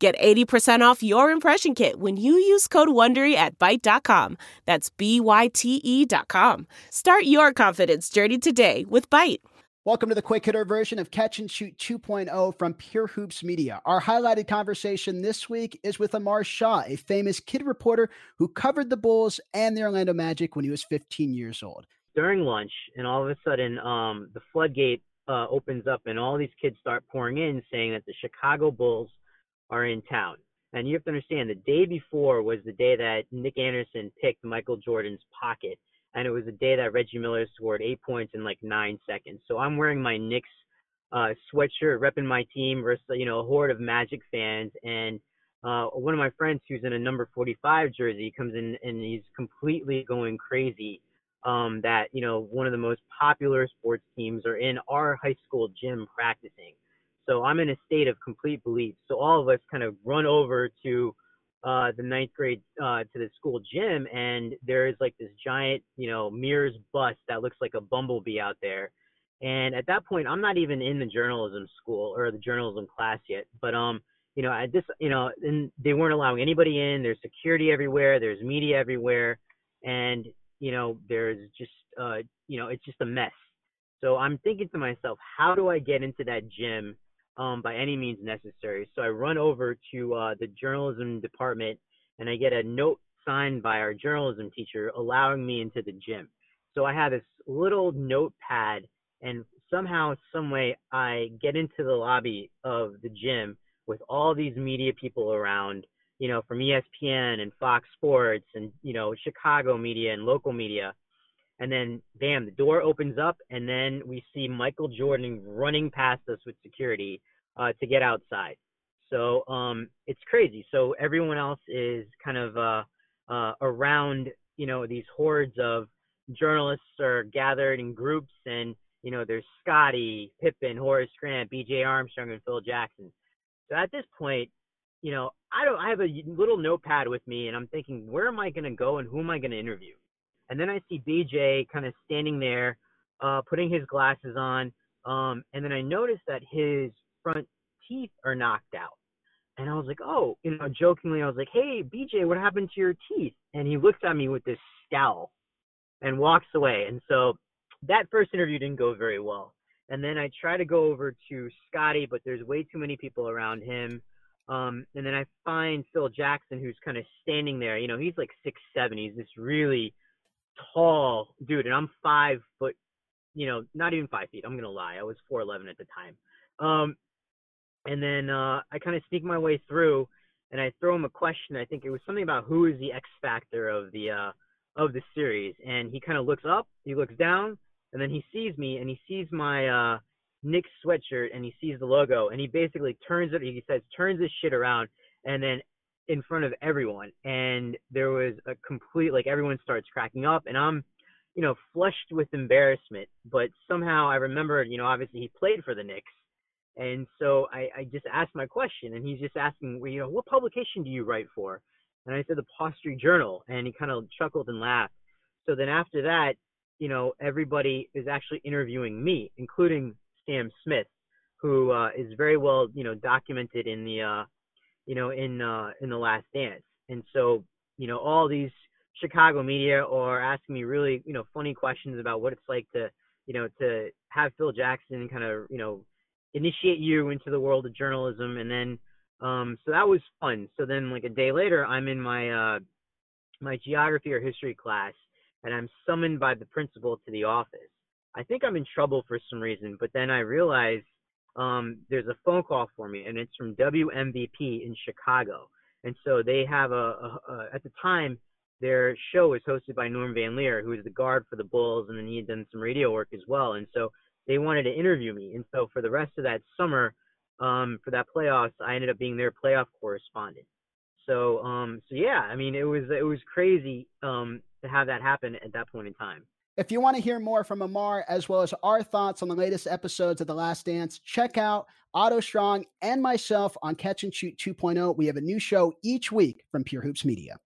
Get 80% off your impression kit when you use code WONDERY at Byte.com. That's B-Y-T-E dot com. Start your confidence journey today with Byte. Welcome to the quick hitter version of Catch and Shoot 2.0 from Pure Hoops Media. Our highlighted conversation this week is with Amar Shah, a famous kid reporter who covered the Bulls and the Orlando Magic when he was 15 years old. During lunch, and all of a sudden, um, the floodgate uh, opens up, and all these kids start pouring in saying that the Chicago Bulls are in town. And you have to understand the day before was the day that Nick Anderson picked Michael Jordan's pocket. And it was the day that Reggie Miller scored eight points in like nine seconds. So I'm wearing my Knicks uh, sweatshirt, repping my team versus, you know, a horde of Magic fans. And uh, one of my friends who's in a number 45 jersey comes in and he's completely going crazy um, that, you know, one of the most popular sports teams are in our high school gym practicing. So I'm in a state of complete belief. So all of us kind of run over to uh, the ninth grade uh, to the school gym, and there is like this giant, you know, Mears bus that looks like a bumblebee out there. And at that point, I'm not even in the journalism school or the journalism class yet. But um, you know, at this, you know, and they weren't allowing anybody in. There's security everywhere. There's media everywhere, and you know, there's just, uh, you know, it's just a mess. So I'm thinking to myself, how do I get into that gym? Um, by any means necessary. So I run over to uh, the journalism department and I get a note signed by our journalism teacher allowing me into the gym. So I have this little notepad and somehow, some way, I get into the lobby of the gym with all these media people around, you know, from ESPN and Fox Sports and, you know, Chicago media and local media. And then, bam, the door opens up, and then we see Michael Jordan running past us with security uh, to get outside. So um, it's crazy. So everyone else is kind of uh, uh, around, you know, these hordes of journalists are gathered in groups, and you know, there's Scottie, Pippen, Horace Grant, B.J. Armstrong, and Phil Jackson. So at this point, you know, I don't. I have a little notepad with me, and I'm thinking, where am I going to go, and who am I going to interview? And then I see B.J. kind of standing there, uh, putting his glasses on, um, and then I notice that his front teeth are knocked out. And I was like, oh, you know, jokingly, I was like, hey, BJ, what happened to your teeth? And he looks at me with this scowl and walks away. And so that first interview didn't go very well. And then I try to go over to Scottie, but there's way too many people around him. Um, and then I find Phil Jackson, who's kind of standing there. You know, he's like six seven. He's this really tall dude, and I'm five foot. You know, not even five feet. I'm gonna lie. I was four eleven at the time. Um, and then uh, I kind of sneak my way through, and I throw him a question. I think it was something about who is the X factor of the uh, of the series, and he kind of looks up, he looks down, and then he sees me, and he sees my uh, Knicks sweatshirt, and he sees the logo, and he basically turns it. He says, "Turns this shit around," and then in front of everyone, and there was a complete like everyone starts cracking up, and I'm you know flushed with embarrassment, but somehow I remembered, you know, obviously he played for the Knicks and so I, I just asked my question, and he's just asking, well, you know, what publication do you write for? And I said the Paw Journal, and he kind of chuckled and laughed. So then after that, you know, everybody is actually interviewing me, including Sam Smith, who uh, is very well, you know, documented in the, uh, you know, in uh, in the Last Dance. And so, you know, all these Chicago media are asking me really, you know, funny questions about what it's like to, you know, to have Phil Jackson kind of, you know, initiate you into the world of journalism. And then um so that was fun. So then like a day later i'm in my uh my geography or history class and i'm summoned by the principal to the office. I think i'm in trouble for some reason but then i realize um there's a phone call for me and it's from wmvp in chicago and so they have a, a, a at the time their show is hosted by norm van lier who is the guard for the bulls and then he had done some radio work as well and so they wanted to interview me. And so for the rest of that summer, um, for that playoffs, I ended up being their playoff correspondent. So, um, so yeah, I mean, it was it was crazy um, to have that happen at that point in time. If you want to hear more from Amar, as well as our thoughts on the latest episodes of The Last Dance, check out Otto Strong and myself on Catch and Shoot 2.0. We have a new show each week from Pure Hoops Media.